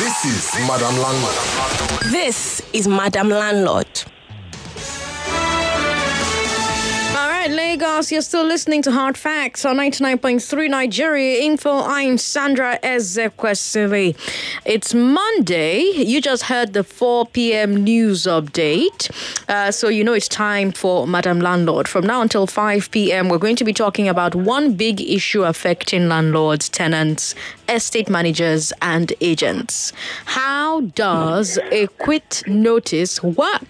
This is Madam Landlord. This is Madam Landlord. Lagos, you're still listening to Hard Facts on 99.3 Nigeria Info. I'm Sandra Ezekwesili. It's Monday. You just heard the 4 p.m. news update. Uh, so you know it's time for Madam Landlord. From now until 5 p.m., we're going to be talking about one big issue affecting landlords, tenants, estate managers, and agents. How does a quit notice work?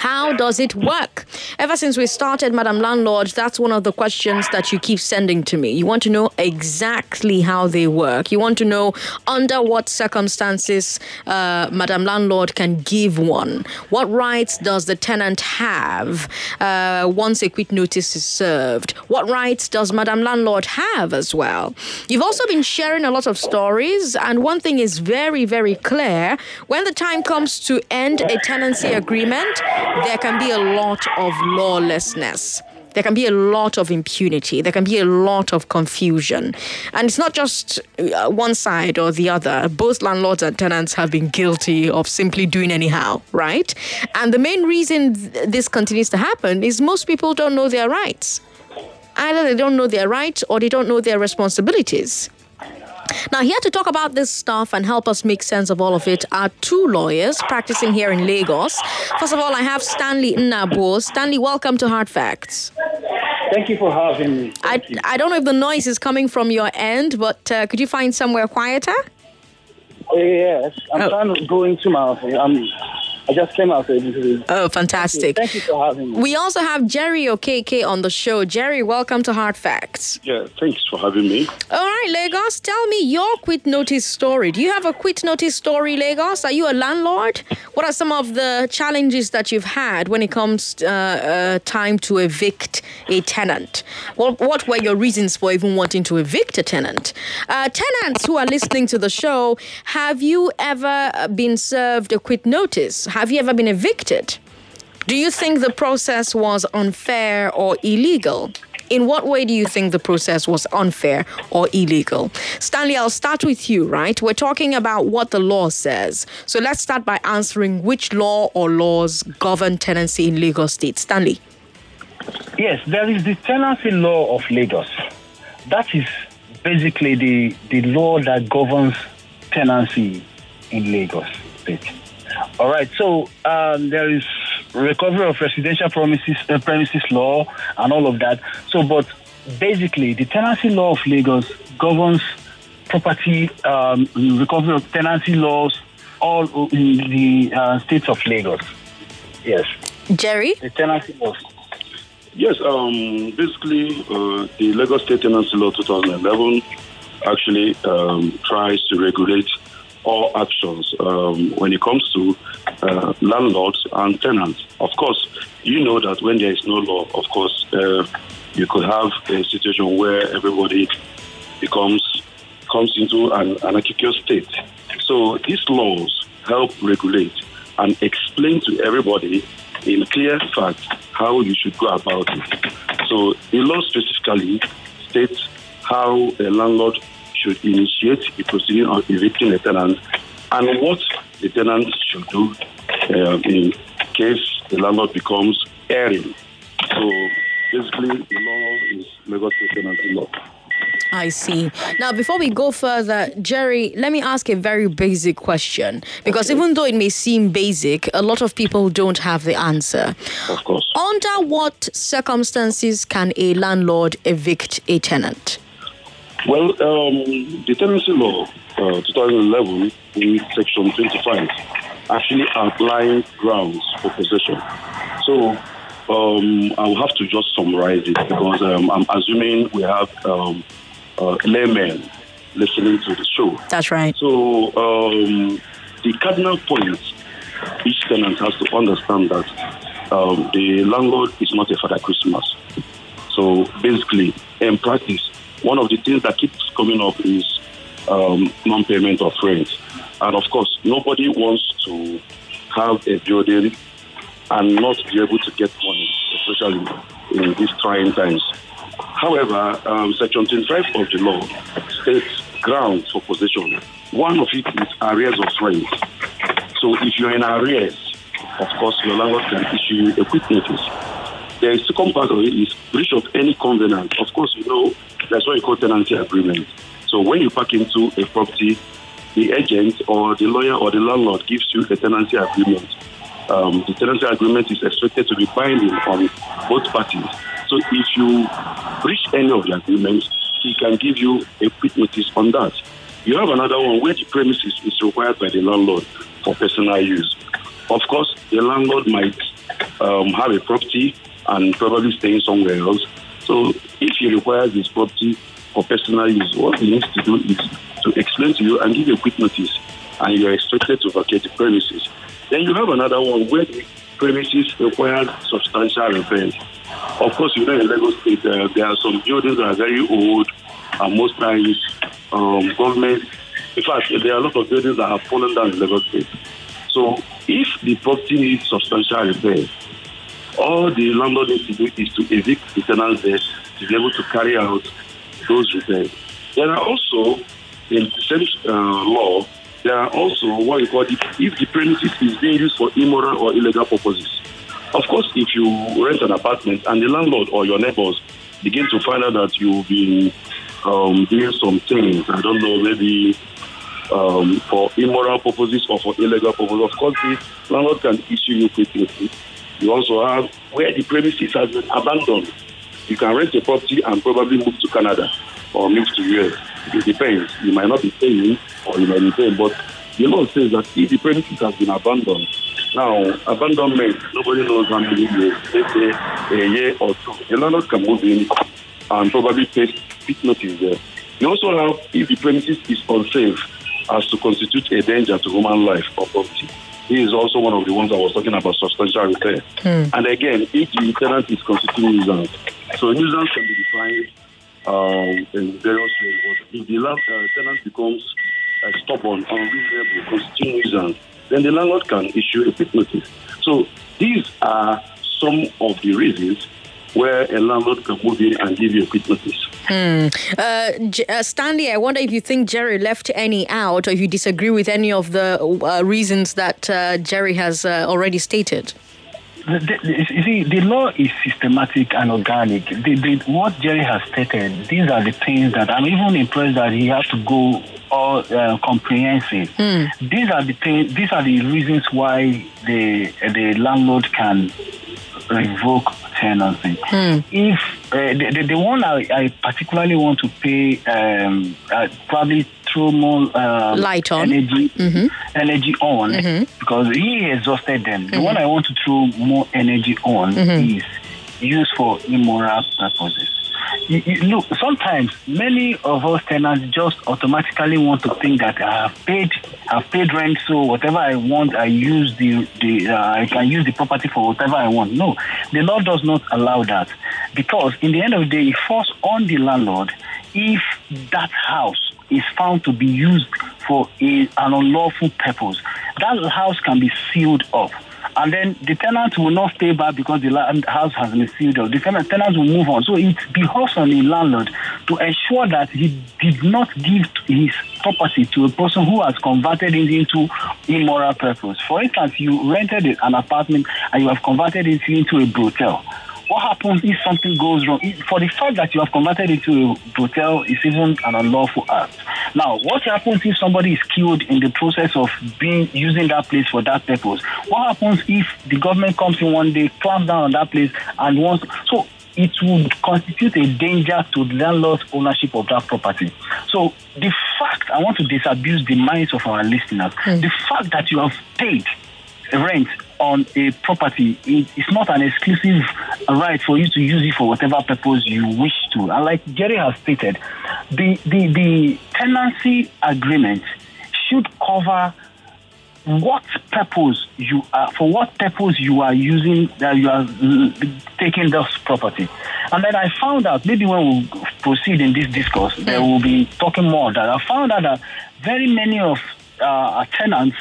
How does it work? Ever since we started, Madam Landlord, that's one of the questions that you keep sending to me. You want to know exactly how they work. You want to know under what circumstances uh, Madam Landlord can give one. What rights does the tenant have uh, once a quit notice is served? What rights does Madam Landlord have as well? You've also been sharing a lot of stories, and one thing is very, very clear. When the time comes to end a tenancy agreement, there can be a lot of lawlessness. There can be a lot of impunity. There can be a lot of confusion. And it's not just uh, one side or the other. Both landlords and tenants have been guilty of simply doing anyhow, right? And the main reason this continues to happen is most people don't know their rights. Either they don't know their rights or they don't know their responsibilities. Now, here to talk about this stuff and help us make sense of all of it are two lawyers practicing here in Lagos. First of all, I have Stanley Nnabo. Stanley, welcome to Hard Facts. Thank you for having me. I, you. I don't know if the noise is coming from your end, but uh, could you find somewhere quieter? Oh, yes, I'm Oh. trying to go into my office. I'm, I just came out. So this is- Oh, fantastic. Thank you for having me. We also have Jerry Okeke on the show. Jerry, welcome to Hard Facts. Yeah, thanks for having me. All right, Lagos, tell me your quit notice story. Do you have a quit notice story, Lagos? Are you a landlord? What are some of the challenges that you've had when it comes uh, uh, time to evict a tenant? What, what were your reasons for even wanting to evict a tenant? Uh, tenants who are listening to the show, have you ever uh, been served a quit notice? Have you ever been evicted? Do you think the process was unfair or illegal? In what way do you think the process was unfair or illegal? Stanley, I'll start with you, right? We're talking about what the law says. So let's start by answering which law or laws govern tenancy in Lagos State. Stanley. Yes, there is the tenancy law of Lagos. That is basically the, the law that governs tenancy in Lagos State. All right, so um, there is recovery of residential premises, uh, premises law and all of that. So, but basically, the tenancy law of Lagos governs property um, recovery of tenancy laws all in the uh, states of Lagos. Yes, Jerry? the tenancy laws. Yes, um, basically, uh, the Lagos State Tenancy Law 2011 actually um, tries to regulate all actions um, when it comes to uh, landlords and tenants. Of course, you know that when there is no law, of course, uh, you could have a situation where everybody becomes comes into an anarchical state. So these laws help regulate and explain to everybody in clear facts how you should go about it. So the law specifically states how a landlord should initiate a proceeding on evicting a tenant and what the tenant should do uh, in case the landlord becomes erring. So basically, the law is Lagos Tenancy Law. I see. Now, before we go further, Jerry, let me ask a very basic question because even though it may seem basic, a lot of people don't have the answer. Of course. Under what circumstances can a landlord evict a tenant? Well, um, the tenancy law, uh, 2011, in section 25, actually outlines grounds for possession. So um, I will have to just summarize it because um, I'm assuming we have um, uh, laymen listening to the show. That's right. So um, the cardinal point each tenant has to understand that um, the landlord is not a Father Christmas. So basically, in practice, one of the things that keeps coming up is um, non-payment of rent, and of course, nobody wants to have a building and not be able to get money, especially in these trying times. However, um, Section 25 of the law states grounds for possession. One of it is arrears of rent. So if you're in arrears, of course, your landlord can issue you a quick notice. The second part of it is breach of any covenant. Of course, you know that's what you call tenancy agreement. So when you pack into a property, the agent or the lawyer or the landlord gives you a tenancy agreement. Um, the tenancy agreement is expected to be binding on both parties. So if you breach any of the agreements, he can give you a quick notice on that. You have another one where the premises is required by the landlord for personal use. Of course, the landlord might um, have a property and probably staying somewhere else. So if he requires this property for personal use, what he needs to do is to explain to you and give you a quick notice, and you are expected to vacate the premises. Then you have another one where the premises require substantial repairs. Of course, you know in Lagos State uh, there are some buildings that are very old, and most times um, government. In fact, there are a lot of buildings that have fallen down in Lagos State. So, if the property needs substantial repairs, all the landlord needs to do is to evict the tenants there to be able to carry out those repairs. There are also, in the same uh, law, there are also what you call if the premises is being used for immoral or illegal purposes. Of course, if you rent an apartment and the landlord or your neighbors begin to find out that you've been um, doing some things, I don't know, maybe um, for immoral purposes or for illegal purposes, of course, the landlord can issue you notice. You also have where the premises has been abandoned. You can rent a property and probably move to Canada or move to US. It depends. You might not be paying or you might be paying, but the law says that if the premises has been abandoned, now abandonment, nobody knows how many years, let's say a year or two. The landlord can move in and probably pay quick notice there. You also have if the premises is unsafe as to constitute a danger to human life or property. He is also one of the ones I was talking about substantial repair. And again, if the tenant is constituting nuisance, so nuisance can be defined um, in various ways. But if the land, uh, tenant becomes uh, stubborn, unreasonable, constituting nuisance, then the landlord can issue a quick notice. So these are some of the reasons where a landlord can move in and give you a quick notice. Uh, J- uh, Stanley, I wonder if you think Jerry left any out or if you disagree with any of the uh, reasons that uh, Jerry has uh, already stated. The, the, you see, the law is systematic and organic. The, the, what Jerry has stated, these are the things that I'm even impressed that he has to go all uh, comprehensive. These are the things, these are the reasons why the the landlord can revoke tenancy. If uh, the, the, the one I, I particularly want to pay um, uh, probably throw more um, Light on. energy energy on because he exhausted them. The one I want to throw more energy on is used for immoral purposes. You- you- look, sometimes many of us tenants just automatically want to think that I have paid, I've paid rent, so whatever I want, I use the the uh, I can use the property for whatever I want. No, the law does not allow that because in the end of the day, it falls on the landlord if that house is found to be used for a, an unlawful purpose. That house can be sealed up. And then the tenant will not stay back because the land, house has been sealed up. The tenant, will move on. So it behoves on the landlord to ensure that he did not give his property to a person who has converted it into immoral purpose. For instance, you rented an apartment and you have converted it into a brothel. What happens if something goes wrong? For the fact that you have converted it to a hotel is even an unlawful act. Now, what happens if somebody is killed in the process of being using that place for that purpose? What happens if the government comes in one day, clamps down on that place, and wants so? It would constitute a danger to the landlord's ownership of that property. So, the fact I want to disabuse the minds of our listeners, hmm. the fact that you have paid rent on a property it is not an exclusive right for you to use it for whatever purpose you wish to. And like Jerry has stated, the the, the tenancy agreement should cover what purpose you are for what purpose you are using that you are mm, taking this property. And then i found out maybe when we proceed in this discourse there will be talking more that. I found out that very many of uh, our tenants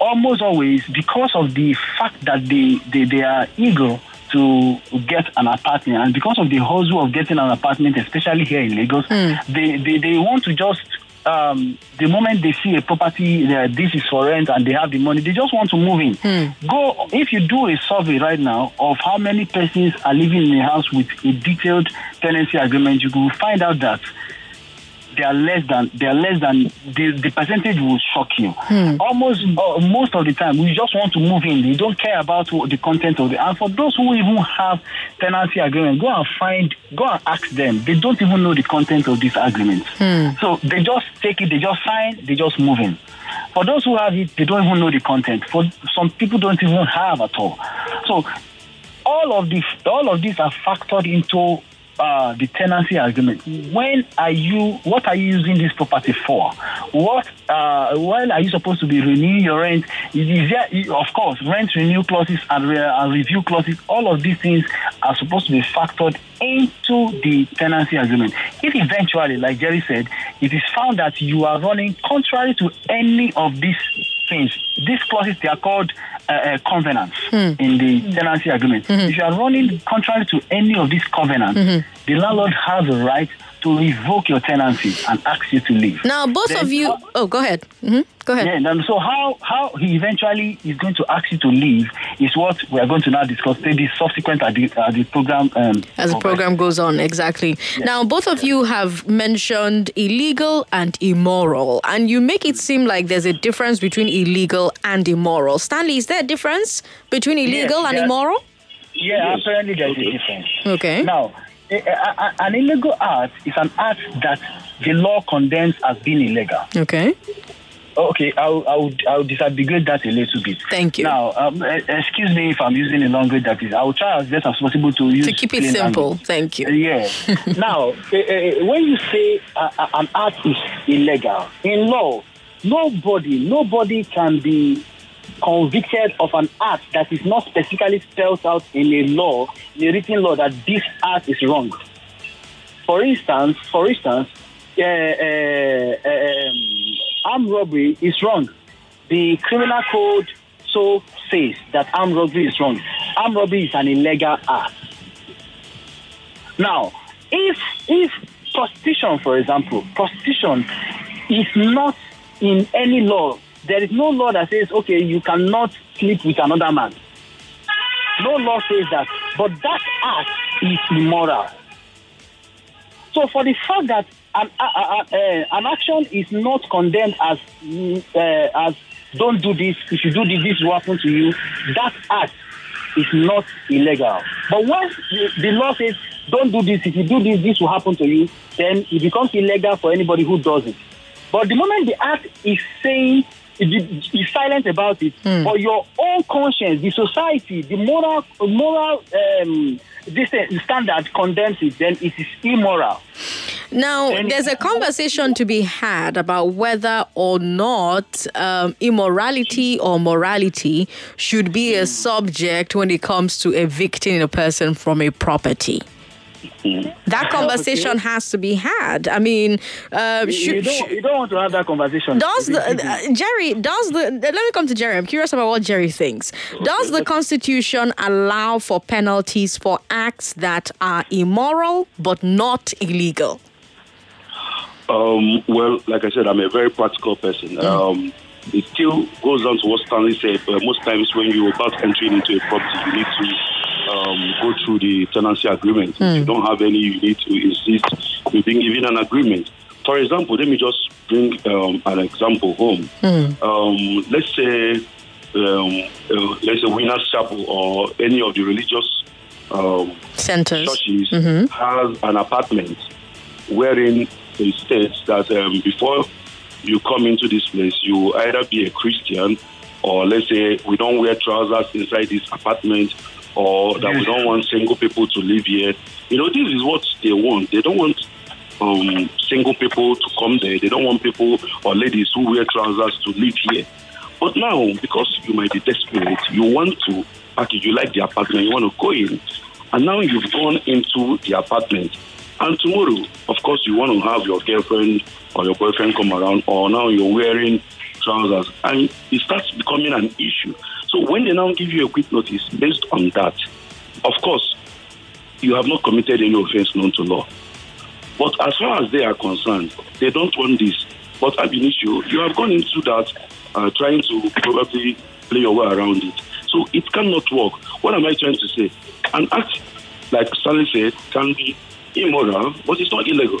almost always because of the fact that they, they, they are eager to get an apartment and because of the hustle of getting an apartment, especially here in Lagos, they, they, they want to just um, the moment they see a property, uh, this is for rent, and they have the money, they just want to move in. Go if you do a survey right now of how many persons are living in a house with a detailed tenancy agreement, you will find out that they are less than they are less than the, the percentage will shock you. Almost uh, most of the time, we just want to move in. We don't care about what the content of the. And for those who even have tenancy agreement, go and find, go and ask them. They don't even know the content of this agreement. So they just take it, they just sign, they just move in. For those who have it, they don't even know the content. For some people, don't even have at all. So all of this, all of these are factored into uh, the tenancy agreement. When are you? What are you using this property for? What? Uh, when are you supposed to be renewing your rent? Is, there, of course, rent renew clauses and, re- and review clauses. All of these things are supposed to be factored into the tenancy agreement. If eventually, like Jerry said, it is found that you are running contrary to any of these things, these clauses they are called uh, uh, covenants in the tenancy agreement. If you are running contrary to any of these covenants, the landlord has a right to revoke your tenancy and ask you to leave. Now, both Then of you. how- Oh, go ahead. hmm Go ahead. yeah, and so how how he eventually is going to ask you to leave is what we are going to now discuss. Maybe subsequent at the, at the program. Um, As the program goes on, exactly. Now, both of you have mentioned illegal and immoral, and you make it seem like there's a difference between illegal and immoral. Stanley, is there a difference between illegal and immoral? Yeah, apparently there's a difference. Okay. Now, an illegal act is an act that the law condemns as being illegal. Okay. Okay, I'll, I'll, I'll that a little bit. Thank you. Now, um, excuse me if I'm using a language that is, I will try as best as possible to use To keep it simple. language. Thank you. Yeah. now, eh, when you say uh, uh, an act is illegal, in law, nobody, nobody can be convicted of an act that is not specifically spelled out in a law, in a written law, that this act is wrong. For instance, for instance, uh, uh, um, armed robbery is wrong. The criminal code so says that armed robbery is wrong. Armed robbery is an illegal act. Now, if if prostitution, for example, prostitution is not in any law, there is no law that says, okay, you cannot sleep with another man. No law says that, but that act is immoral. So, for the fact that an, uh, uh, uh, an action is not condemned as mm, uh, as don't do this, if you do this, this will happen to you, that act is not illegal. But once the, the law says don't do this, if you do this, this will happen to you, then it becomes illegal for anybody who does it. But the moment the act is saying is silent about it, but your own conscience, the society, the moral moral um, this uh, standard condemns it, then it is immoral. Now, Any- there's a conversation to be had about whether or not um, immorality or morality should be a subject when it comes to evicting a person from a property. That conversation has to be had. I mean, uh, You, should, don't, you don't want to have that conversation. does the uh, Jerry does the let me come to Jerry. I'm curious about what Jerry thinks. Does the Constitution allow for penalties for acts that are immoral but not illegal? Um, well, like I said, I'm a very practical person. Um, it still goes down to what Stanley said. But most times, when you're about entering into a property, you need to um, go through the tenancy agreement. If you don't have any, you need to insist you've been given an agreement. For example, let me just bring um, an example home. Um, let's say, um, uh, let's say Winners Chapel or any of the religious um, Centers. churches has an apartment wherein it states that um, before you come into this place, you either be a Christian or let's say we don't wear trousers inside this apartment or that we don't want single people to live here. You know, this is what they want. They don't want um, single people to come there. They don't want people or ladies who wear trousers to live here. But now, because you might be desperate, you want to package, you like the apartment, you want to go in, and now you've gone into the apartment. And tomorrow, of course, you want to have your girlfriend or your boyfriend come around, or now you're wearing trousers, and it starts becoming an issue. So when they now give you a quick notice based on that, of course, you have not committed any offense known to law. But as far as they are concerned, they don't want this. But ab initio, you have gone into that uh, trying to probably play your way around it. So it cannot work. What am I trying to say? An act, like Stanley said, can be immoral, but it's not illegal.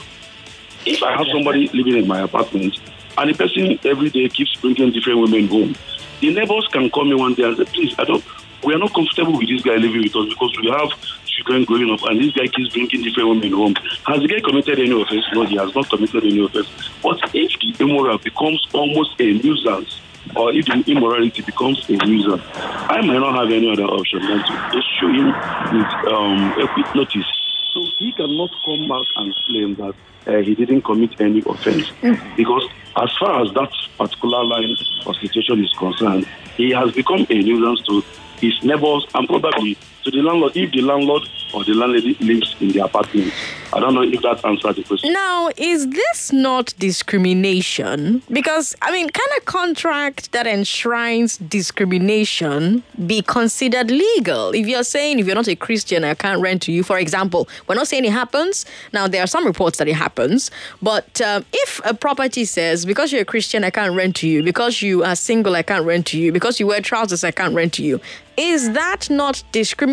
If I have somebody living in my apartment and the person every day keeps bringing different women home, the neighbors can call me one day and say, please, I don't, we are not comfortable with this guy living with us because we have children growing up and this guy keeps bringing different women home. Has the guy committed any offense? No, he has not committed any offense. But if the immoral becomes almost a nuisance, or if the immorality becomes a nuisance, I might not have any other option than to issue him with um, a quick notice. So he cannot come back and claim that uh, he didn't commit any offense. Because as far as that particular line of situation is concerned, he has become a nuisance to his neighbors and probably to the landlord if the landlord or the landlady lives in the apartment. I don't know if that answers the question. Now, is this not discrimination? Because, I mean, can a contract that enshrines discrimination be considered legal? If you're saying, if you're not a Christian, I can't rent to you, for example, we're not saying it happens. Now, there are some reports that it happens, but um, if a property says, because you're a Christian, I can't rent to you, because you are single, I can't rent to you, because you wear trousers, I can't rent to you, is that not discrimination?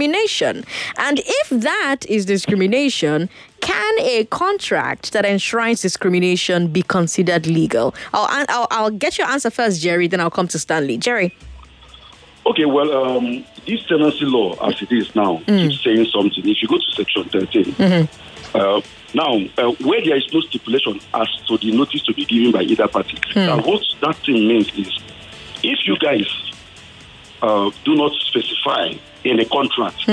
And if that is discrimination, can a contract that enshrines discrimination be considered legal? I'll, I'll, I'll get your answer first, Jerry, then I'll come to Stanley. Jerry. Okay, well, um, this tenancy law, as it is now, keeps saying something. If you go to section 13, uh, now, uh, where there is no stipulation as to the notice to be given by either party, now what that thing means is if you guys uh, do not specify in a contract,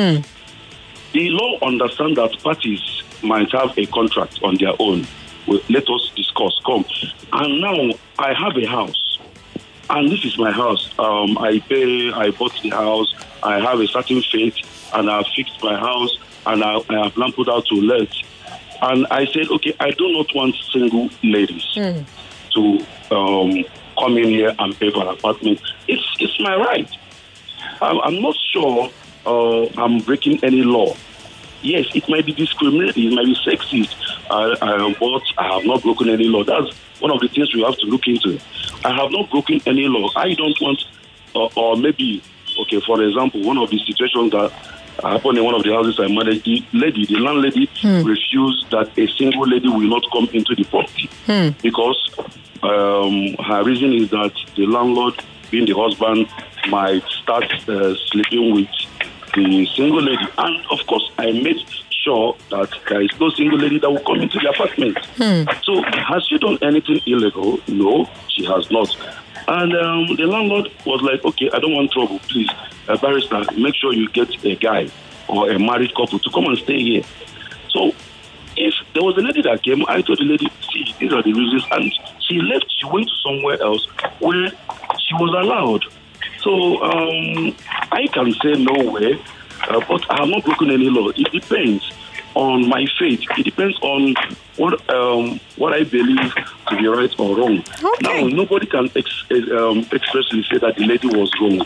the law understands that parties might have a contract on their own. Well, let us discuss. Come. And now I have a house, and this is my house. Um, I pay, I bought the house, I have a certain faith, and I fixed my house, and I, I have now put out to let. And I said, okay, I do not want single ladies to um, come in here and pay for an apartment. It's, it's my right. I'm, I'm not sure uh, I'm breaking any law. Yes, it might be discriminating, it might be sexist, uh, uh, but I have not broken any law. That's one of the things we have to look into. I have not broken any law. I don't want, uh, or maybe, okay, for example, one of the situations that happened in one of the houses I managed, the lady, the landlady, refused that a single lady will not come into the property because um, her reason is that the landlord, being the husband, might start uh, sleeping with the single lady. And of course, I made sure that there is no single lady that will come into the apartment. So, has she done anything illegal? No, she has not. And um, the landlord was like, okay, I don't want trouble. Please, uh, barrister, make sure you get a guy or a married couple to come and stay here. So, if there was a lady that came, I told the lady, see, these are the reasons. And she left, she went to somewhere else where she was allowed. So um, I can say no way, uh, but I have not broken any law. It depends on my faith. It depends on what um, what I believe to be right or wrong. Okay. Now, nobody can ex- um, expressly say that the lady was wrong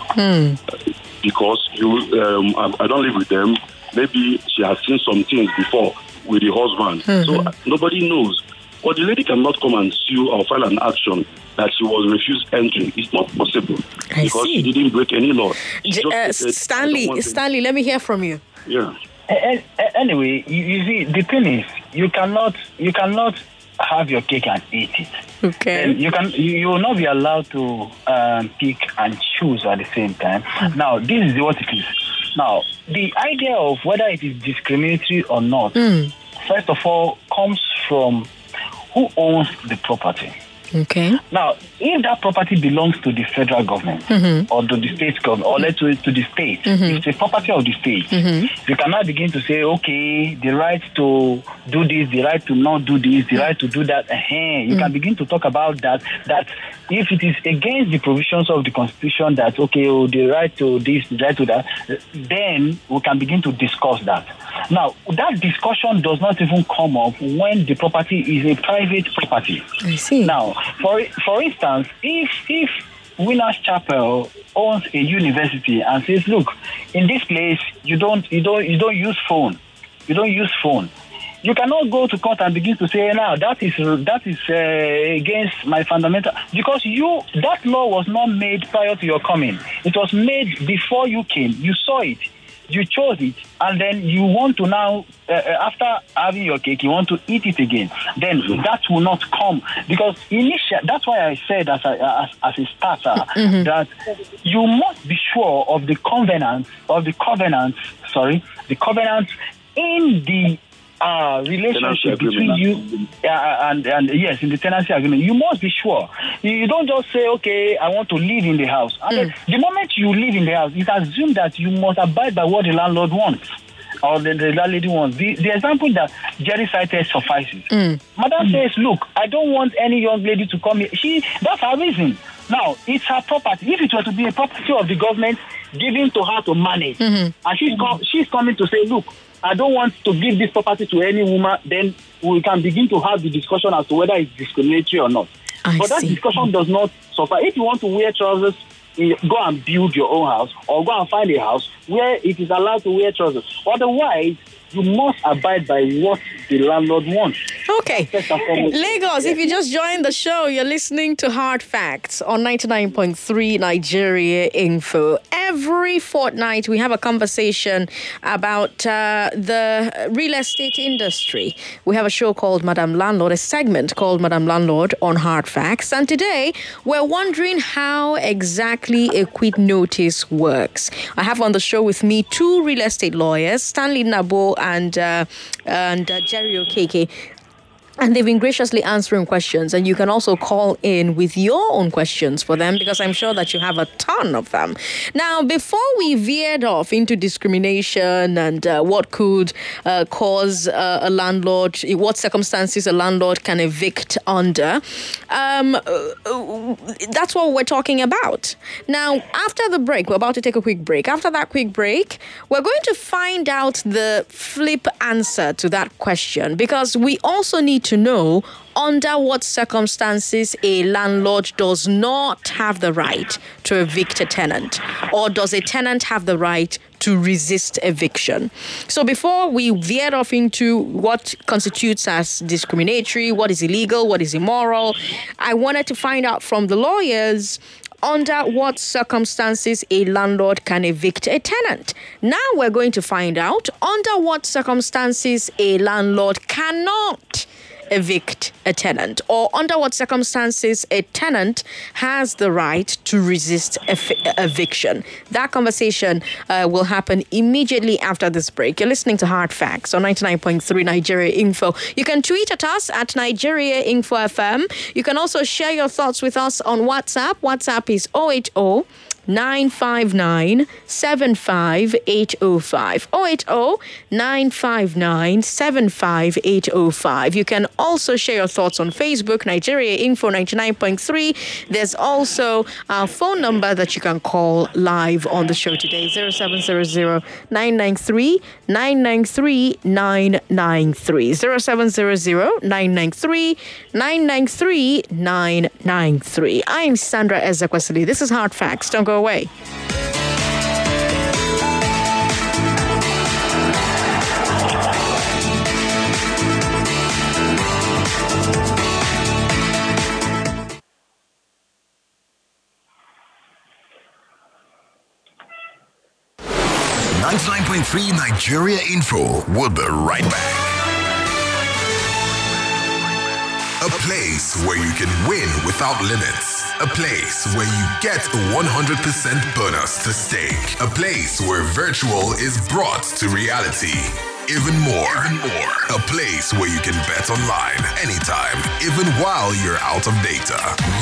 uh, because you. Um, I, I don't live with them. Maybe she has seen some things before with the husband, so uh, nobody knows. But the lady cannot come and sue or file an action that she was refused entry. It's not possible I because see. she didn't break any law. J- uh, said, Stanley. Stanley, let me hear from you. Yeah. A- a- Anyway, you, you see, the thing is, you cannot, you cannot have your cake and eat it. Okay. And you can, you, you will not be allowed to um, pick and choose at the same time. Now, this is what it is. Now, the idea of whether it is discriminatory or not, first of all, comes from who owns the property. Okay. Now, if that property belongs to the federal government mm-hmm. or to the state government, or let's say to the state, mm-hmm. it's a property of the state, mm-hmm. you cannot begin to say, okay, the right to do this, the right to not do this, the right to do that. uh You can mm. begin to talk about that. That if it is against the provisions of the constitution, that okay, oh, the right to this, the right to that, then we can begin to discuss that. Now, that discussion does not even come up when the property is a private property. I see. Now, for for instance, if if Winners Chapel owns a university and says, "Look, in this place you don't you don't you don't use phone, you don't use phone." You cannot go to court and begin to say, now that is that is uh, against my fundamental because you that law was not made prior to your coming. It was made before you came. You saw it you chose it and then you want to now uh, after having your cake you want to eat it again. Then that will not come. Because initial that's why i said as a, as, as a starter mm-hmm. that you must be sure of the covenant of the covenant sorry the covenant in the uh, relationship between you uh, and, and yes, in the tenancy agreement, you must be sure. You, you don't just say, okay, I want to live in the house. Mm. the moment you live in the house, it's assumed that you must abide by what the landlord wants or the, the landlady wants. The, the example that Jerry cited suffices. Mm. Madam mm. says, look, I don't want any young lady to come here. She, that's her reason. Now, it's her property. If it were to be a property of the government, given to her to manage, mm-hmm. and she's, com- she's coming to say, look, I don't want to give this property to any woman, then we can begin to have the discussion as to whether it's discriminatory or not. I but that discussion does not suffer. If you want to wear trousers, go and build your own house or go and find a house where it is allowed to wear trousers. Otherwise, you must abide by what the landlord wants. Okay. Lagos, if you just joined the show, you're listening to Hard Facts on 99.3 Nigeria Info. Every fortnight, we have a conversation about uh, the real estate industry. We have a show called Madam Landlord, a segment called Madam Landlord on Hard Facts. And today, we're wondering how exactly a quit notice works. I have on the show with me two real estate lawyers, Stanley Nabo and uh, and uh, Jerry Okeke and they've been graciously answering questions and you can also call in with your own questions for them because i'm sure that you have a ton of them. Now before we veered off into discrimination and uh, what could uh, cause uh, a landlord what circumstances a landlord can evict under um, uh, that's what we're talking about. Now after the break we're about to take a quick break. After that quick break we're going to find out the flip answer to that question because we also need to know under what circumstances a landlord does not have the right to evict a tenant, or does a tenant have the right to resist eviction. So before we veer off into what constitutes as discriminatory, what is illegal, what is immoral, I wanted to find out from the lawyers under what circumstances a landlord can evict a tenant. Now we're going to find out under what circumstances a landlord cannot evict a tenant or under what circumstances a tenant has the right to resist ev- eviction. That conversation uh, will happen immediately after this break. You're listening to Hard Facts on 99.3 Nigeria Info. You can tweet at us at Nigeria Info FM. You can also share your thoughts with us on WhatsApp. WhatsApp is 080 959 75805. 080 959 75805. You can also share your thoughts on Facebook, Nigeria Info 99.3. There's also our phone number that you can call live on the show today 0700 993 993 993. 0700 993 993 993. I'm Sandra Ezekwesili. This is Hard Facts. Don't go away. Ninety-nine point three Nigeria Info. We'll be right back. Place where you can win without limits. A place where you get a 100% bonus to stake. A place where virtual is brought to reality. Even more. Even more. A place where you can bet online anytime, even while you're out of data.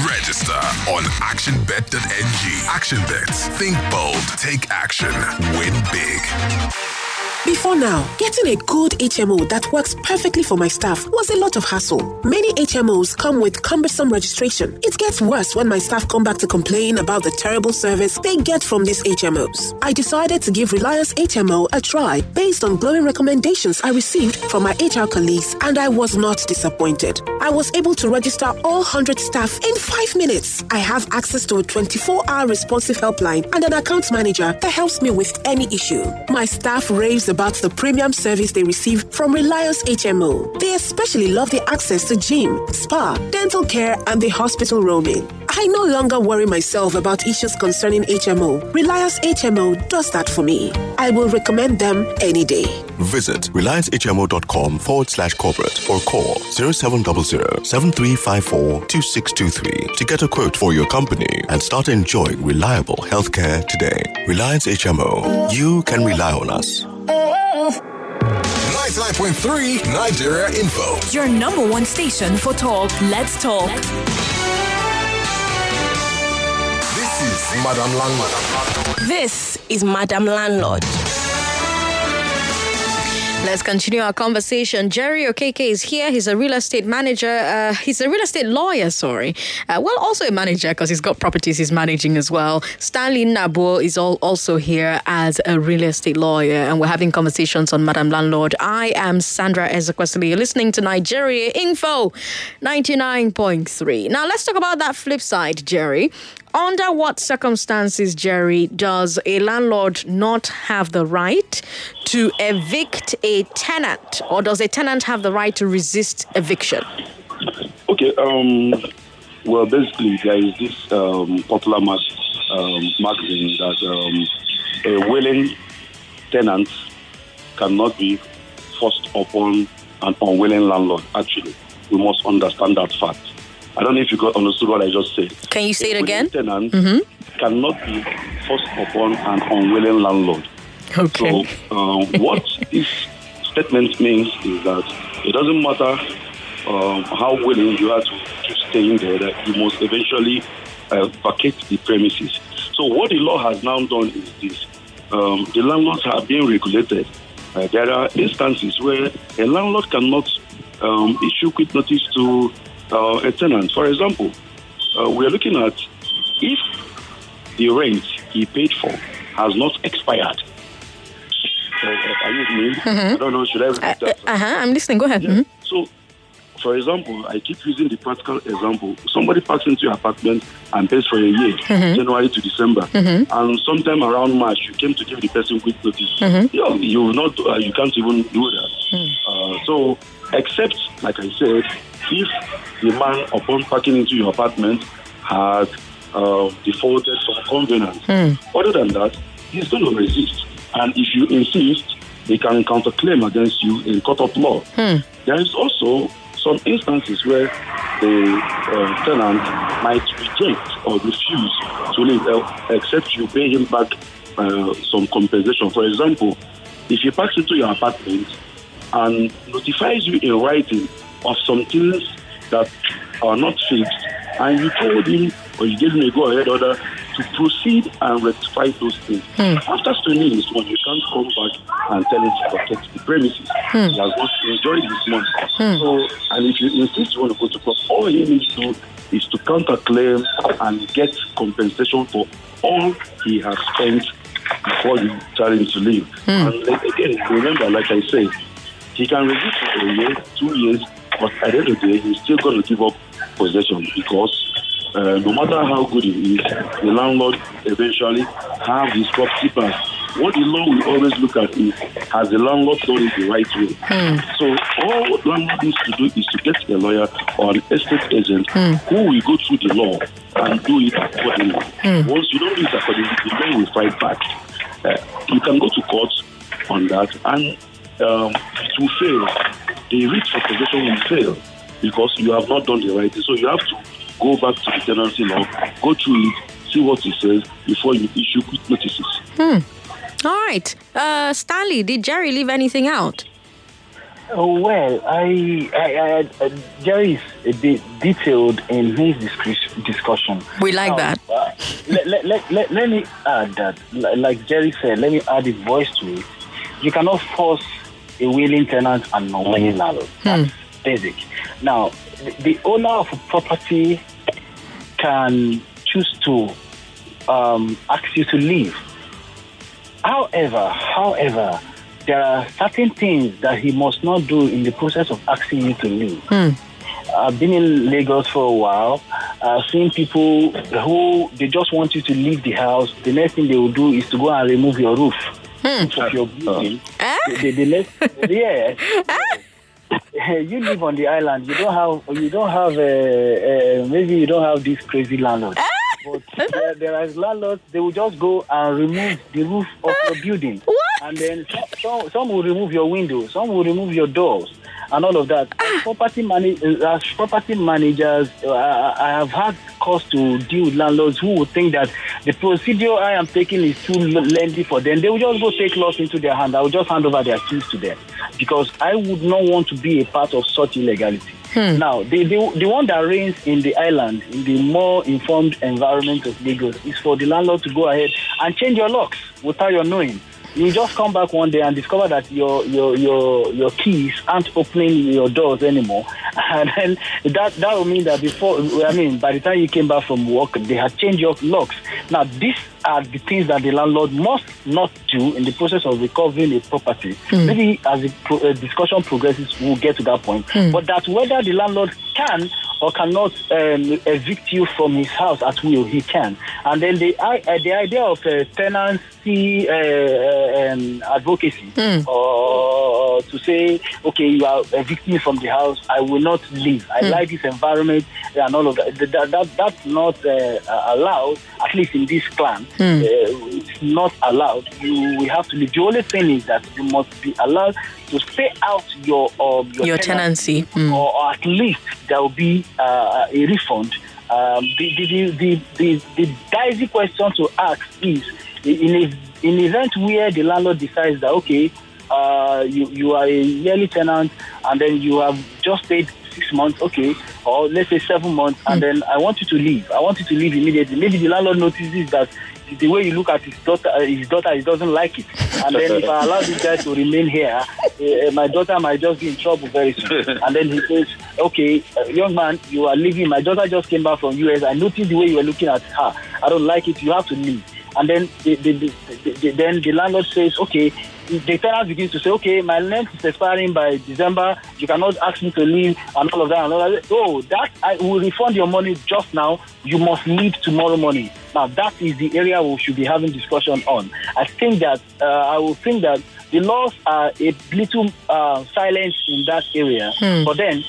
Register on actionbet.ng. Actionbet. Think bold. Take action. Win big. Before now, getting a good HMO that works perfectly for my staff was a lot of hassle. Many HMOs come with cumbersome registration. It gets worse when my staff come back to complain about the terrible service they get from these HMOs. I decided to give Reliance HMO a try based on glowing recommendations I received from my HR colleagues, and I was not disappointed. I was able to register all 100 staff in five minutes. I have access to a 24 hour responsive helpline and an account manager that helps me with any issue. My staff raves about the premium service they receive from Reliance HMO. They especially love the access to gym, spa, dental care, and the hospital roaming. I no longer worry myself about issues concerning HMO. Reliance HMO does that for me. I will recommend them any day. Visit reliancehmo.com forward slash corporate or call 0700 7354 2623 to get a quote for your company and start enjoying reliable healthcare today. Reliance HMO. You can rely on us. 99.3 Nigeria Info. Your number one station for talk. Let's talk. This is Madam Landlord. This is Madam Landlord. Let's continue our conversation. Jerry Okeke is here. He's a real estate manager. Uh, he's a real estate lawyer, sorry. Uh, well, also a manager because he's got properties he's managing as well. Stanley Nabo is all, also here as a real estate lawyer, and we're having conversations on Madam Landlord. I am Sandra Ezekwesili. You're listening to Nigeria Info 99.3. Now, let's talk about that flip side, Jerry. Under what circumstances, Jerry, does a landlord not have the right to evict a tenant, or does a tenant have the right to resist eviction? Okay. Um, well, basically, there is this um, popular mag- um, magazine that um, a willing tenant cannot be forced upon an unwilling landlord. Actually, we must understand that fact. I don't know if you got understood what I just said. Can you say it again? Tenant Mm-hmm. cannot be forced upon an unwilling landlord. Okay. So, um, what this statement means is that it doesn't matter um, how willing you are to keep staying there, that you must eventually uh, vacate the premises. So, what the law has now done is this um, the landlords are being regulated. Uh, there are instances where a landlord cannot um, issue quick notice to uh, a tenant. For example, uh, we are looking at if the rent he paid for has not expired. Uh, are you with me? I don't know. Should I repeat that? Uh huh. I'm listening. Go ahead. Yeah. Mhm. So, for example, I keep using the practical example. Somebody parks into your apartment and pays for a year, January to December, and sometime around March you came to give the person quick notice. You, know, you will not, uh, you can't even do that. Uh, so, except like I said, if the man upon parking into your apartment had uh, defaulted some covenant, other than that, he's going to resist. And if you insist, they can counterclaim against you in court of law. There is also some instances where the uh, tenant might reject or refuse to leave, uh, except you pay him back uh, some compensation. For example, if he parks into your apartment and notifies you in writing of some things that are not fixed, and you told him or you gave him a go ahead order to proceed and rectify those things. Hmm. After spending his money, you can't come back and tell him to protect the premises. Hmm. He has not enjoyed his money. Hmm. So, and if you insist you want to go to court, all he needs to do is to counterclaim and get compensation for all he has spent before you tell him to leave. And again, remember, like I said, he can resist for a year, two years, but at the end of the day, he's still going to give up possession because uh, no matter how good he is, the landlord eventually have his property back. What the law will always look at is has the landlord done it the right way. So all landlord needs to do is to get a lawyer or an estate agent who will go through the law and do it accordingly. Once you don't do it accordingly, the law will fight back. Uh, you can go to court on that and um, it will fail. The writ for possession will fail because you have not done the right thing. So you have to go back to the tenancy law, go through it, see what it says before you issue quick notices. Hmm. All right. Uh, Stanley, did Jerry leave anything out? Oh, well, I, I, I, uh, Jerry is a bit detailed in his discus- discussion. We like Now, that. Uh, let, let, let, let, let me add that, like Jerry said, let me add a voice to it. You cannot force a willing tenant and non-willing landlord. That's basic. Now, the, owner of a property can choose to um, ask you to leave. However, however, there are certain things that he must not do in the process of asking you to leave. I've been in Lagos for a while. I've seen people who they just want you to leave the house. The next thing they will do is to go and remove your roof. Hmm. proof of your uh, uh. building. Eh? Yeah. Eh? you live on the island. You don't have. You don't have. Uh, uh, maybe you don't have this crazy landlord. Eh? But there, there are landlords. They will just go and remove the roof of your building, and then some, some, some will remove your windows. Some will remove your doors, and all of that. As property manage, uh, as property managers, uh, I have had cause to deal with landlords who would think that the procedure I am taking is too lengthy for them. They will just go take laws into their hand. I will just hand over their keys to them because I would not want to be a part of such illegality. Hmm. Now, the, the, the one that reigns in the island, in the more informed environment of Lagos, is for the landlord to go ahead and change your locks without your knowing. You just come back one day and discover that your your your your keys aren't opening your doors anymore, and then that that will mean that before I mean by the time you came back from work, they had changed your locks. Now these are the things that the landlord must not do in the process of recovering a property. Maybe as the pro- uh, discussion progresses, we'll get to that point. But that whether the landlord can or cannot um, evict you from his house at will, he can. And then the uh, the idea of uh, tenancy uh, uh, um, advocacy, or to say, okay, you are evicting me from the house, I will not leave. I like this environment and all of that. That, that that's not uh, allowed, at least in this clan. Uh, it's not allowed. You will have to. The only thing is that you must be allowed to stay out your um, Your tenancy. Mm. or, at least there will be uh, a refund. Um, the, the, the, the, the, dicey question to ask is in a, in event where the landlord decides that okay, uh, you, you are a yearly tenant and then you have just paid six months, okay, or let's say seven months, and then I want you to leave. I want you to leave immediately. Maybe the landlord notices that the way you look at his daughter, uh, his daughter, he doesn't like it. And then if I allow this guy to remain here, uh, my daughter might just be in trouble very soon. And then he says, "Okay, uh, young man, you are leaving. My daughter just came back from US. I noticed the way you were looking at her. I don't like it. You have to leave." And then the, the, the, the, the, then the landlord says, "Okay." The tenant begins to say, "Okay, my rent is expiring by December. You cannot ask me to leave, and all of that." And all that. Oh, that I will refund your money just now. You must leave tomorrow morning. Now that is the area we should be having discussion on. I think that uh, I will think that the laws are a little uh, silent in that area. But then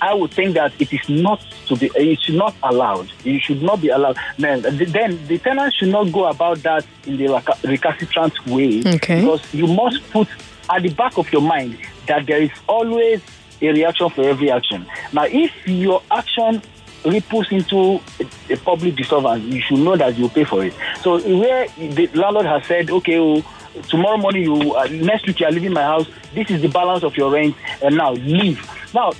I would think that it is not to be, it should not allowed. It should not be allowed. Then, then the tenant should not go about that in the recalcitrant way. Okay. Because you must put at the back of your mind that there is always a reaction for every action. Now, if your action ripples into a, a public disturbance, you should know that you pay for it. So where the landlord has said, okay, oh, tomorrow morning you uh, next week you are leaving my house. This is the balance of your rent, and now leave. Now,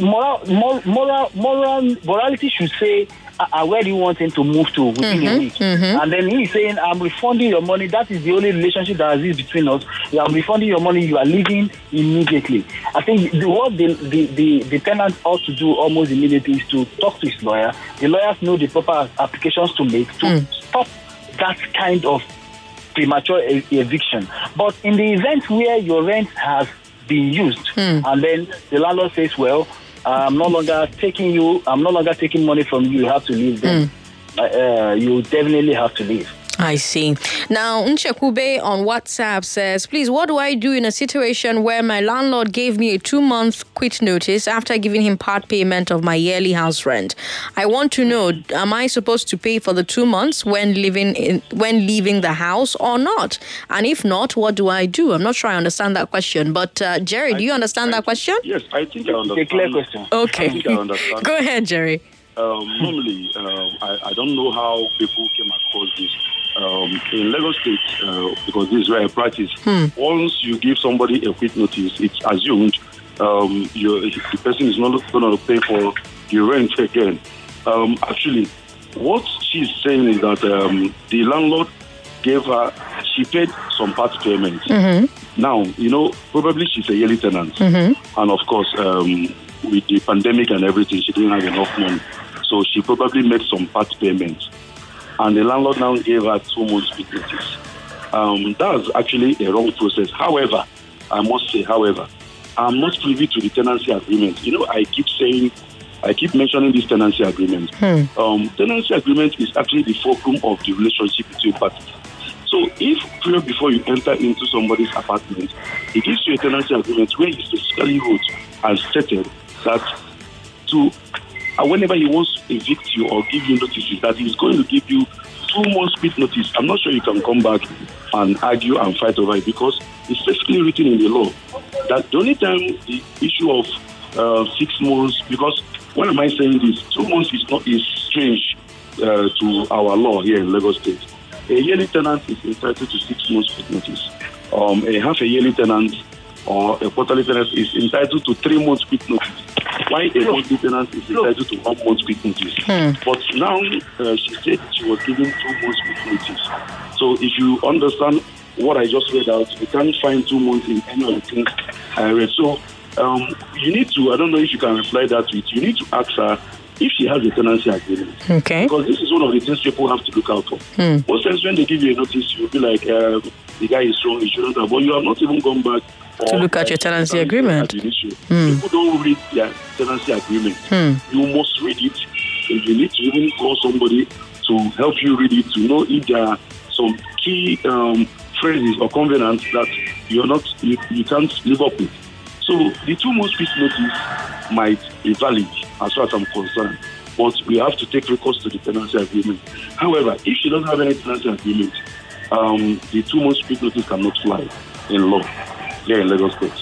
moral, moral, moral, moral, morality should say, uh, where do you want him to move to within a mm-hmm, week? Mm-hmm. And then he's saying, I'm refunding your money. That is the only relationship that exists between us. I'm refunding your money. You are leaving immediately. I think the, what the, the, the, the tenant ought to do almost immediately is to talk to his lawyer. The lawyers know the proper applications to make to mm. stop that kind of premature e- eviction. But in the event where your rent has been used, and then the landlord says, "Well, I'm no longer taking you. I'm no longer taking money from you. You have to leave." Then uh, uh, you definitely have to leave. I see. Now, Nchekube on WhatsApp says, please, what do I do in a situation where my landlord gave me a two month quit notice after giving him part payment of my yearly house rent? I want to know, am I supposed to pay for the two months when living in, when leaving the house or not? And if not, what do I do? I'm not sure I understand that question. But uh, Jerry, do you understand that question? Yes, I think I understand. It's understand. a clear question. Okay. I think I understand. Go ahead, Jerry. um, normally, um, I, I don't know how people came across this. Um, in Lagos State, uh, because this is where I practice, once you give somebody a quit notice, it's assumed um, the person is not going to pay for the rent again. Um, actually, what she's saying is that um, the landlord gave her, she paid some part payment. Now, you know, probably she's a yearly tenant. And of course, um, with the pandemic and everything, she didn't have enough money. So she probably made some part payments. And the landlord now gave her two months notice. Um, that's actually a wrong process. However, I must say, however, I'm not privy to the tenancy agreement. You know, I keep saying, I keep mentioning this tenancy agreement. Um, tenancy agreement is actually the fulcrum of the relationship between parties. So if period before you enter into somebody's apartment, it gives you a tenancy agreement where he specifically wrote and stated that to uh, whenever he wants to evict you or give you notices, that he's going to give you two months quit notice. I'm not sure you can come back and argue and fight over it because it's basically written in the law that the only time the issue of uh, six months, because why am I saying this? Two months is not is strange uh, to our law here in Lagos State. A yearly tenant is entitled to six months quit notice. Um, a half a yearly tenant or a quarterly tenant is entitled to three months quit notice. Why a monthly tenant is entitled to one month quit notice. But now uh, she said she was given two months quit notice. So if you understand what I just read out, you can't find two months in any of the things I read. So um, you need to, I don't know if you can reply that to it, you need to ask her if she has a tenancy agreement. Okay. Because this is one of the things people have to look out for. Most times when they give you a notice, you'll be like, uh, the guy is wrong, he shouldn't have. But you have not even gone back To look at your tenancy agreement. issue. People don't read their tenancy agreement. You must read it. You need to even call somebody to help you read it to know if there are some key um, phrases or covenants that you're not you, you can't live up with. So the two most quit notice might be valid as far as I'm concerned. But we have to take recourse to the tenancy agreement. However, if she doesn't have any tenancy agreement, um, the two months quit notice cannot fly in law here in Lagos State.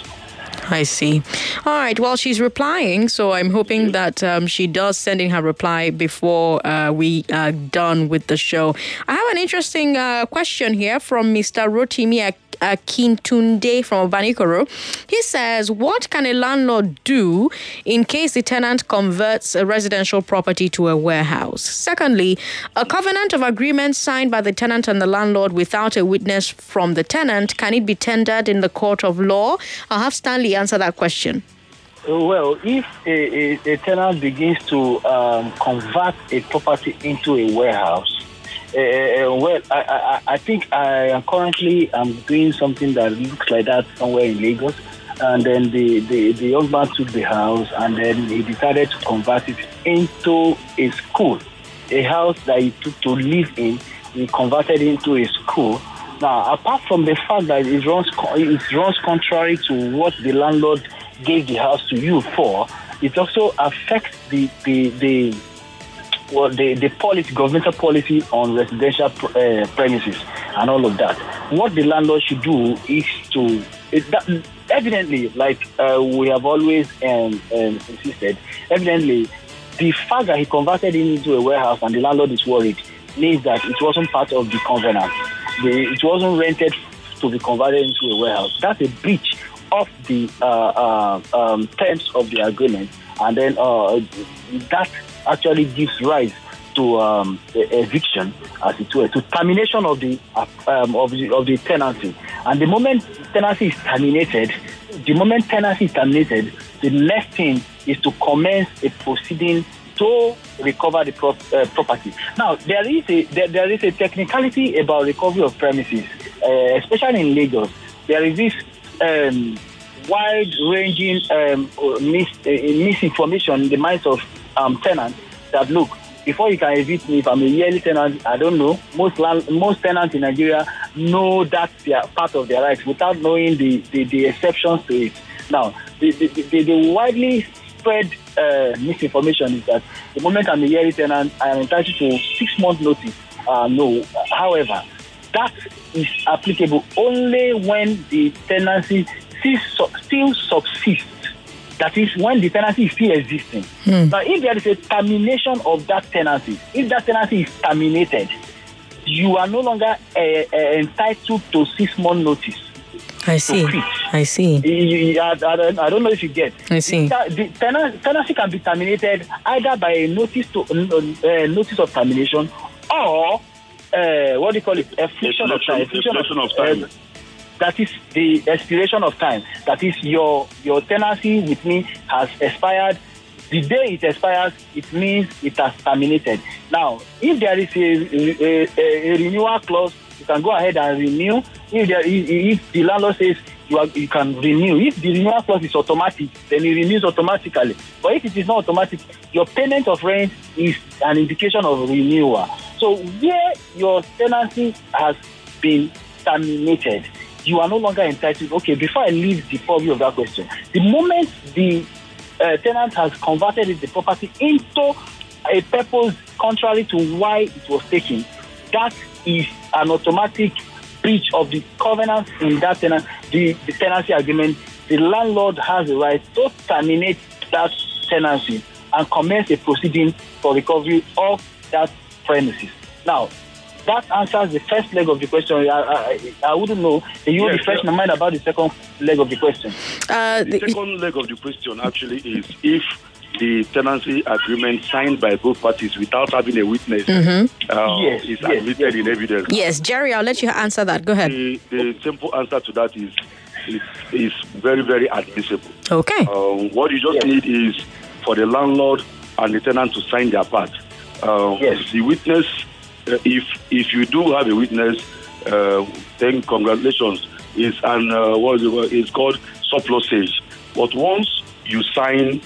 I see. All right. Well, she's replying, so I'm hoping that um, she does send in her reply before uh, we are done with the show. I have an interesting uh, question here from Mr. Rotimi Akintunde from Obanikoro. He says, What can a landlord do in case the tenant converts a residential property to a warehouse? Secondly, a covenant of agreement signed by the tenant and the landlord without a witness from the tenant, can it be tendered in the court of law? I'll have Stanley answer that question. Well, if a, a, a tenant begins to um, convert a property into a warehouse, uh, well, I, I, I think I am currently I'm doing something that looks like that somewhere in Lagos. And then the, the, the young man took the house and then he decided to convert it into a school. A house that he took to live in, he converted into a school. Now, apart from the fact that it runs, it runs contrary to what the landlord gave the house to you for, it also affects the, the, the well, the, the policy, governmental policy on residential uh, premises and all of that. What the landlord should do is to, it, that, evidently, like uh, we have always um, um, insisted, evidently, the fact that he converted it into a warehouse and the landlord is worried means that it wasn't part of the covenant. The, it wasn't rented to be converted into a warehouse. That's a breach of the uh, uh, um, terms of the agreement, and then uh, that actually gives rise to um, eviction, as it were, to termination of the um, of the of the tenancy. And the moment tenancy is terminated, the moment tenancy is terminated, the next thing is to commence a proceeding to recover the prop, uh, property. Now, there is a there, there is a technicality about recovery of premises, uh, especially in Lagos. There is this um, wide-ranging um, uh, mis- uh, misinformation in the minds of um, tenants that look. Before you can evict me, if I'm a yearly tenant, I don't know. Most land, most tenants in Nigeria know that they are part of their rights without knowing the, the, the exceptions to it. Now, the, the, the, the widely spread uh, misinformation is that the moment I'm a yearly tenant, I am entitled to six months notice. Uh, no. However, that is applicable only when the tenancy still subsists. That is when the tenancy is still existing. Now, if there is a termination of that tenancy, if that tenancy is terminated, you are no longer uh, uh, entitled to six month notice. I see. I see. You- you- I, I don't, I don't know if you get. I see. The, the tenancy can be terminated either by a notice to uh, notice of termination or uh, what do you call it? Expiration of time. Expiration- expiration of time. That is the expiration of time. That is your your tenancy with me has expired. The day it expires, it means it has terminated. Now, if there is a, a, a, renewal clause, you can go ahead and renew. If there if the landlord says you are, you can renew, if the renewal clause is automatic, then it renews automatically. But if it is not automatic, your payment of rent is an indication of renewal. So where your tenancy has been terminated, you are no longer entitled. Okay, before I leave the purview of that question, the moment the uh, tenant has converted the property into a purpose contrary to why it was taken, that is an automatic breach of the covenant in that tenant, the, the tenancy agreement. The landlord has the right to terminate that tenancy and commence a proceeding for recovery of that premises. Now, that answers the first leg of the question. I, I, I wouldn't know. You yes, refresh my mind about the second leg of the question. Uh, the, the second leg of the question actually is if the tenancy agreement signed by both parties without having a witness mm-hmm. uh, yes, is yes, admitted yes. in evidence. Yes, Jerry, I'll let you answer that. Go ahead. The, the simple answer to that is is, is very, very admissible. Okay. Um, what you just need is for the landlord and the tenant to sign their part. Um, yes. The witness, if if you do have a witness, uh, then congratulations. It's an uh, what is it? It's called surplusage. But once you sign,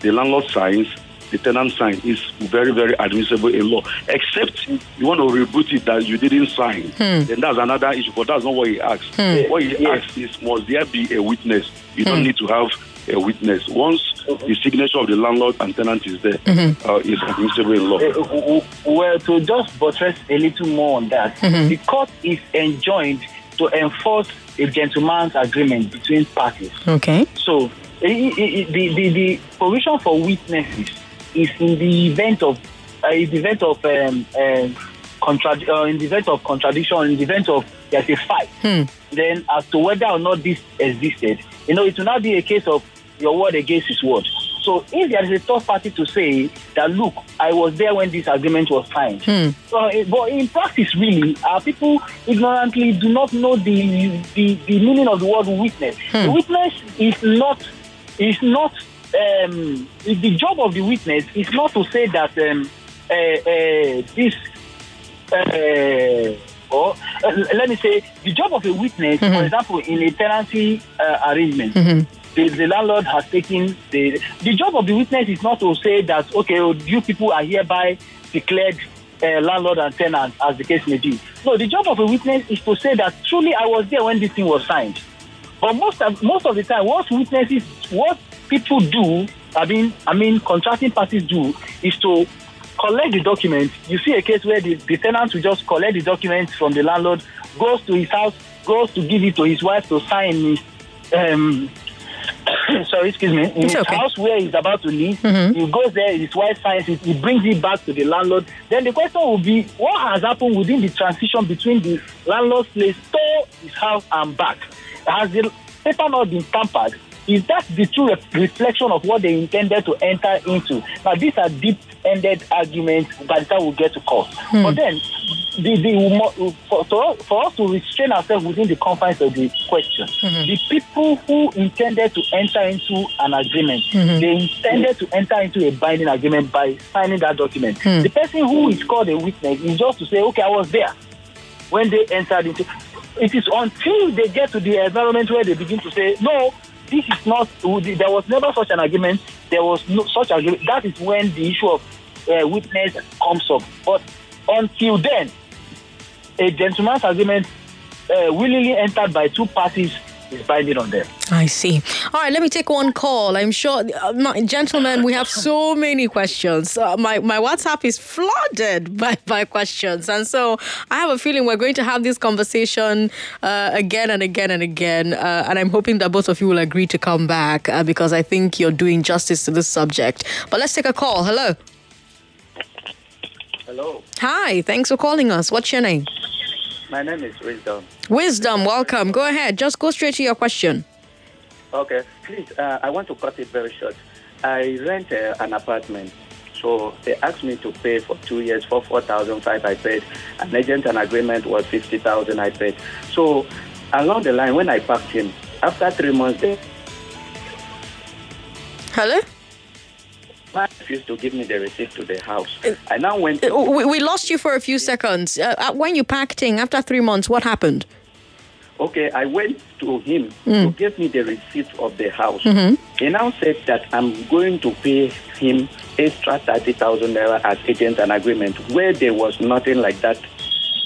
the landlord signs, the tenant signs. It's very very admissible in law. Except you want to rebut it that you didn't sign, hmm. then that's another issue. But that's not what he asks. Hmm. What he yes. asks is, must there be a witness? You hmm. don't need to have a witness. Once the signature of the landlord and tenant is there, mm-hmm. uh, is admissible in law. Uh, well, to just buttress a little more on that, mm-hmm. the court is enjoined to enforce a gentleman's agreement between parties. Okay. So it, it, the, the, the provision for witnesses is in the event of uh, in the event of um, um, contra- uh, in the event of contradiction, in the event of there's a fight, hmm. then as to whether or not this existed, you know, it will not be a case of your word against his word. So if there is a third party to say that, look, I was there when this agreement was signed. Hmm. So, eh, but in practice, really, our people ignorantly do not know the the, the meaning of the word witness. Hmm. The witness is not is not um, the job of the witness is not to say that um, uh, uh, this. Uh, or let me say, the job of a witness, mm-hmm. for example, in a tenancy arrangement, mm-hmm the, the landlord has taken the the job of the witness is not to say that okay oh, you people are hereby declared uh, landlord and tenant as the case may be. No, the job of a witness is to say that truly I was there when this thing was signed. But most of most of the time, what witnesses, what people do, I mean, I mean, contracting parties do, is to collect the document. You see a case where the, the tenant will just collect the document from the landlord, goes to his house, goes to give it to his wife to sign um, sorry, excuse me, in it's his okay. house where he's about to leave. Mm-hmm. He goes there, his wife finds it, he brings it back to the landlord. Then the question will be, what has happened within the transition between the landlord's place to his house and back? Has the paper not been tampered? Is that the true reflection of what they intended to enter into? Now, these are deep ended arguments by the time we get to court. Hmm. But then, the, the, for, for, us to restrain ourselves within the confines of the question, mm-hmm. the people who intended to enter into an agreement, mm-hmm. they intended to enter into a binding agreement by signing that document. Hmm. The person who is called a witness is just to say, okay, I was there when they entered into. It is until they get to the environment where they begin to say, no, this is not, there was never such an agreement. There was no such agreement. That is when the issue of uh, witness comes up. But until then, a gentleman's agreement uh, willingly entered by two parties is binding on them. I see. All right, let me take one call. I'm sure, uh, my, gentlemen, we have so many questions. Uh, my, my WhatsApp is flooded by, by questions. And so I have a feeling we're going to have this conversation uh, again and again and again. Uh, and I'm hoping that both of you will agree to come back uh, because I think you're doing justice to this subject. But let's take a call. Hello. Hello. Hi, thanks for calling us. What's your name? My name is Wisdom. Wisdom, welcome. Go ahead. Just go straight to your question. Okay. Please, uh, I want to cut it very short. I rent uh, an apartment. So they asked me to pay for two years for 4005 I paid. An agent and agreement was 50000 I paid. So along the line, when I packed him, after three months, they... Hello? Refused to give me the receipt to the house. I now went. To- we, we, lost you for a few seconds. Uh, uh, when you packed in after three months, what happened? Okay, I went to him mm. to give me the receipt of the house. Mm-hmm. He now said that I'm going to pay him extra thirty thousand naira as agent and agreement, where there was nothing like that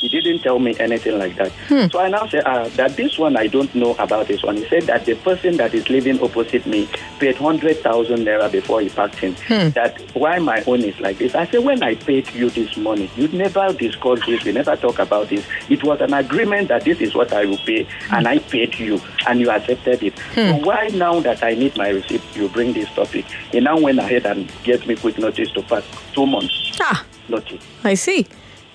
He didn't tell me anything like that. So I now said uh, that this one I don't know about this one. He said that the person that is living opposite me paid hundred thousand naira before he packed in. That why my own is like this. I said when I paid you this money, you never discussed this. We never talk about this. It was an agreement that this is what I will pay, and I paid you, and you accepted it. So why now that I need my receipt, you bring this topic? He now went ahead and gave me quit notice to pass two months Ah, notice. I see.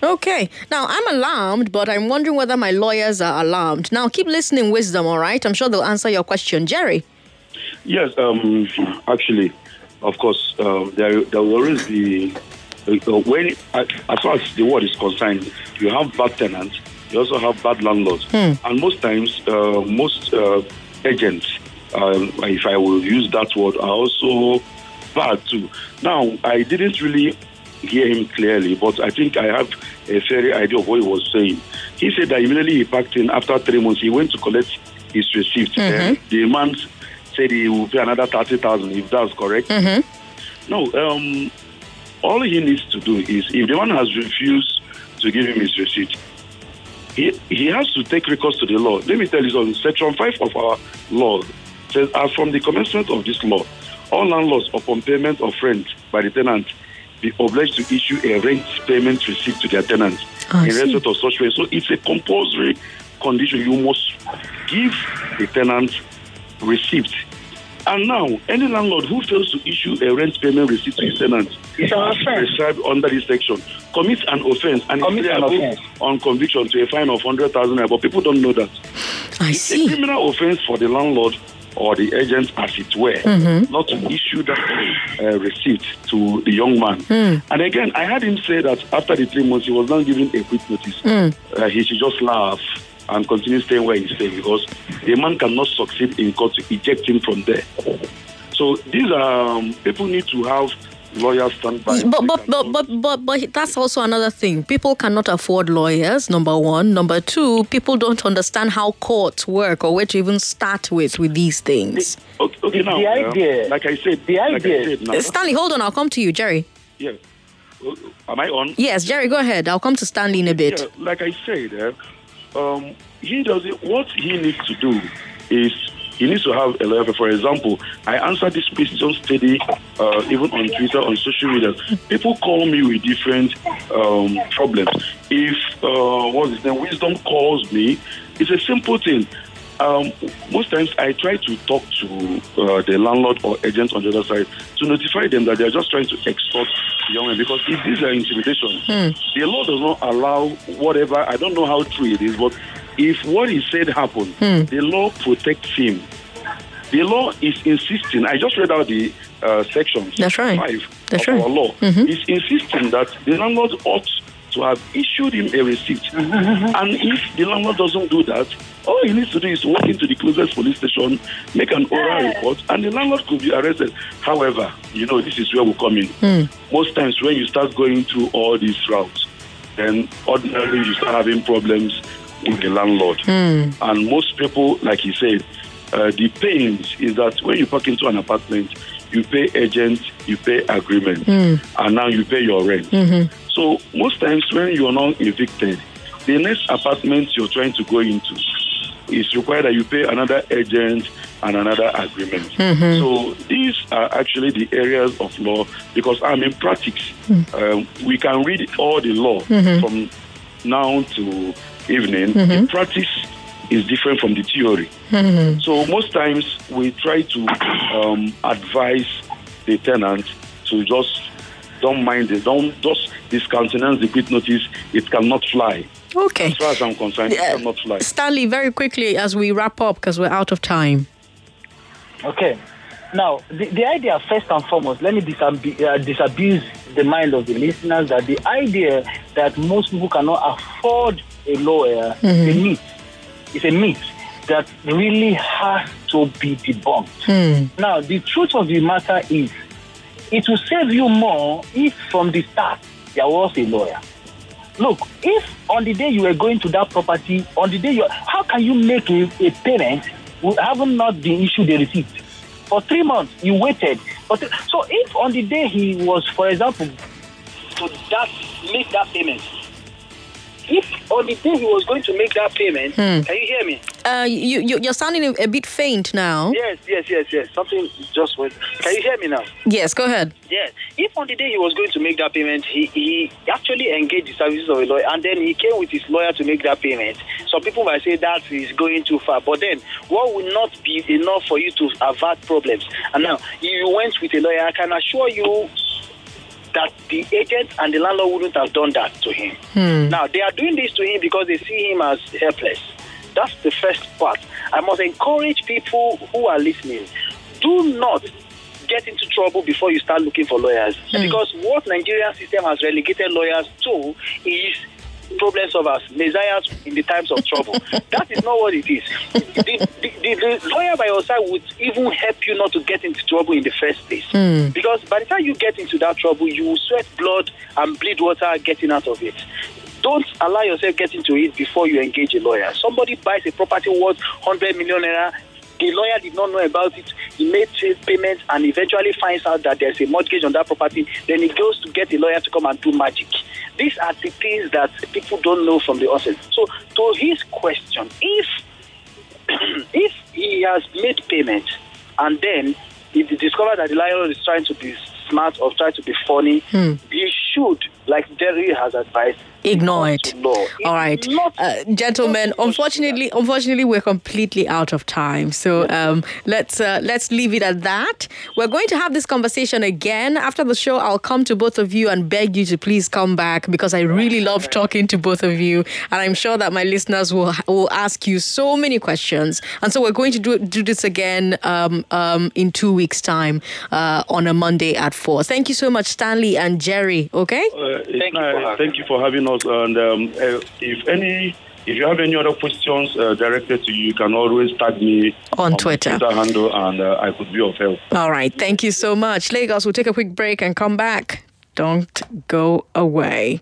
Okay. Now, I'm alarmed, but I'm wondering whether my lawyers are alarmed. Now, keep listening, Wisdom, all right? I'm sure they'll answer your question. Jerry. Yes, um, actually, of course, um, there there will always be uh, when uh, as far as the word is concerned, you have bad tenants, you also have bad landlords, and most times, uh, most uh, agents, um, if I will use that word, are also bad too. Now, I didn't really hear him clearly, but I think I have a fair idea of what he was saying. He said that immediately he packed in after three months, he went to collect his receipt. And the man said he will pay another 30,000 if that's correct. No, um, all he needs to do is if the man has refused to give him his receipt, he, he has to take recourse to the law. Let me tell you something. Section 5 of our law says, as from the commencement of this law, all landlords upon payment of rent by the tenant be obliged to issue a rent payment receipt to their tenants ah, I in respect of such way. So it's a compulsory condition. You must give the tenant receipt. And now, any landlord who fails to issue a rent payment receipt to his tenant It's an offense. prescribed under this section commits an offense and Commits is liable on conviction to a fine of 100,000 naira. But people don't know that. I It's a see. criminal offense for the landlord or the agent, as it were, Mm-hmm. not to issue that uh, receipt to the young man. Hmm. And again, I heard him say that after the three months, he was not given a quit notice. Hmm. Uh, he should just laugh and continue staying where he's staying because the man cannot succeed in court to eject him from there. So these um, people need to have lawyers stand by. But but, but but but but that's also another thing. People cannot afford lawyers. Number one. Number two. People don't understand how courts work or where to even start with with these things. Okay, okay now, The uh, idea- like I said, the like idea- said now, Uh, Stanley, hold on. I'll come to you, Jerry. yeah. Uh, Am I on? Yes, Jerry, go ahead. I'll come to Stanley in a bit. Yeah, like I said, uh, um, he does it. What he needs to do is he needs to have a lawyer. For example, I answer this question steady, uh, even on Twitter, on social media. People call me with different um, problems. If uh, what's his name, Wisdom calls me, it's a simple thing. Um, most times I try to talk to uh, the landlord or agent on the other side to notify them that they're just trying to extort the young man because if these are intimidation, the law does not allow whatever, I don't know how true it is, but if what he said happened, hmm. the law protects him. The law is insisting, I just read out the uh, sections That's right. five That's of right. our law. Mm-hmm. It's insisting that the landlord ought to have issued him a receipt. Mm-hmm. and if the landlord doesn't do that, all he needs to do is walk into the closest police station, make an oral report, and the landlord could be arrested. However, you know, this is where we come in. Hmm. Most times when you start going through all these routes, then ordinarily you start having problems with the landlord. Hmm. And most people, like he said, uh, the pains is that when you park into an apartment, you pay agent, you pay agreement, hmm. and now you pay your rent. Mm-hmm. So most times when you are not evicted, the next apartment you're trying to go into is required that you pay another agent and another agreement. Mm-hmm. So these are actually the areas of law because I'm in practice. Hmm. Um, we can read all the law mm-hmm. from now to evening. The practice is different from the theory. So most times we try to um, advise the tenant to just don't mind it, don't just discountenance the quit notice. It cannot fly. Okay. As far as I'm concerned, Yeah. it cannot fly. Stanley, very quickly as we wrap up because we're out of time. Okay. Now, the, the idea, first and foremost, let me disabu- uh, disabuse the mind of the listeners that the idea that most people cannot afford a lawyer mm-hmm. is a myth. It's a myth that really has to be debunked. Hmm. Now, the truth of the matter is, it will save you more if from the start there was a lawyer. Look, if on the day you were going to that property, on the day you, how can you make a, a payment who haven't not been issued a receipt? For three months, you waited. But so if on the day he was, for example, to that make that payment, if on the day he was going to make that payment, Hmm. can you hear me? Uh, you, you you're sounding a, bit faint now. Yes, yes, yes, yes. Something just went. Can you hear me now? Yes, go ahead. Yes. If on the day he was going to make that payment, he, he actually engaged the services of a lawyer and then he came with his lawyer to make that payment. Some people might say that is going too far. But then what will not be enough for you to avert problems? And now if you went with a lawyer, I can assure you that the agent and the landlord wouldn't have done that to him. Hmm. Now, they are doing this to him because they see him as helpless. That's the first part. I must encourage people who are listening do not get into trouble before you start looking for lawyers. Hmm. Because what Nigerian system has relegated lawyers to is problem solvers, messiahs in the times of trouble. that is not what it is. The, the, the, the lawyer by your side would even help you not to get into trouble in the first place. Hmm. Because by the time you get into that trouble, you will sweat blood and bleed water getting out of it. Don't allow yourself get into it before you engage a lawyer. Somebody buys a property worth 100 million naira. The lawyer did not know about it. He made payments and eventually finds out that there's a mortgage on that property. Then he goes to get a lawyer to come and do magic. These are the things that people don't know from the onset. So, to his question, if if he has made payment and then he discovers that the landlord is trying to be smart or trying to be funny, hmm. he should, like Jerry has advised, Ignore it. law. All right, uh, gentlemen. Unfortunately, unfortunately, we're completely out of time. So um, let's uh, let's leave it at that. We're going to have this conversation again after the show. I'll come to both of you and beg you to please come back because I really love talking to both of you, and I'm sure that my listeners will will ask you so many questions. And so we're going to do do this again um, um, in two weeks' time uh, on a Monday at four. Thank you so much, Stanley and Jerry. Okay. Uh, thank, you thank you for having us. And um, uh, if any, if you have any other questions uh, directed to you, you can always tag me On my Twitter. Twitter handle, and uh, I could be of help. All right. Thank you so much. Lagos, we'll take a quick break and come back. Don't go away.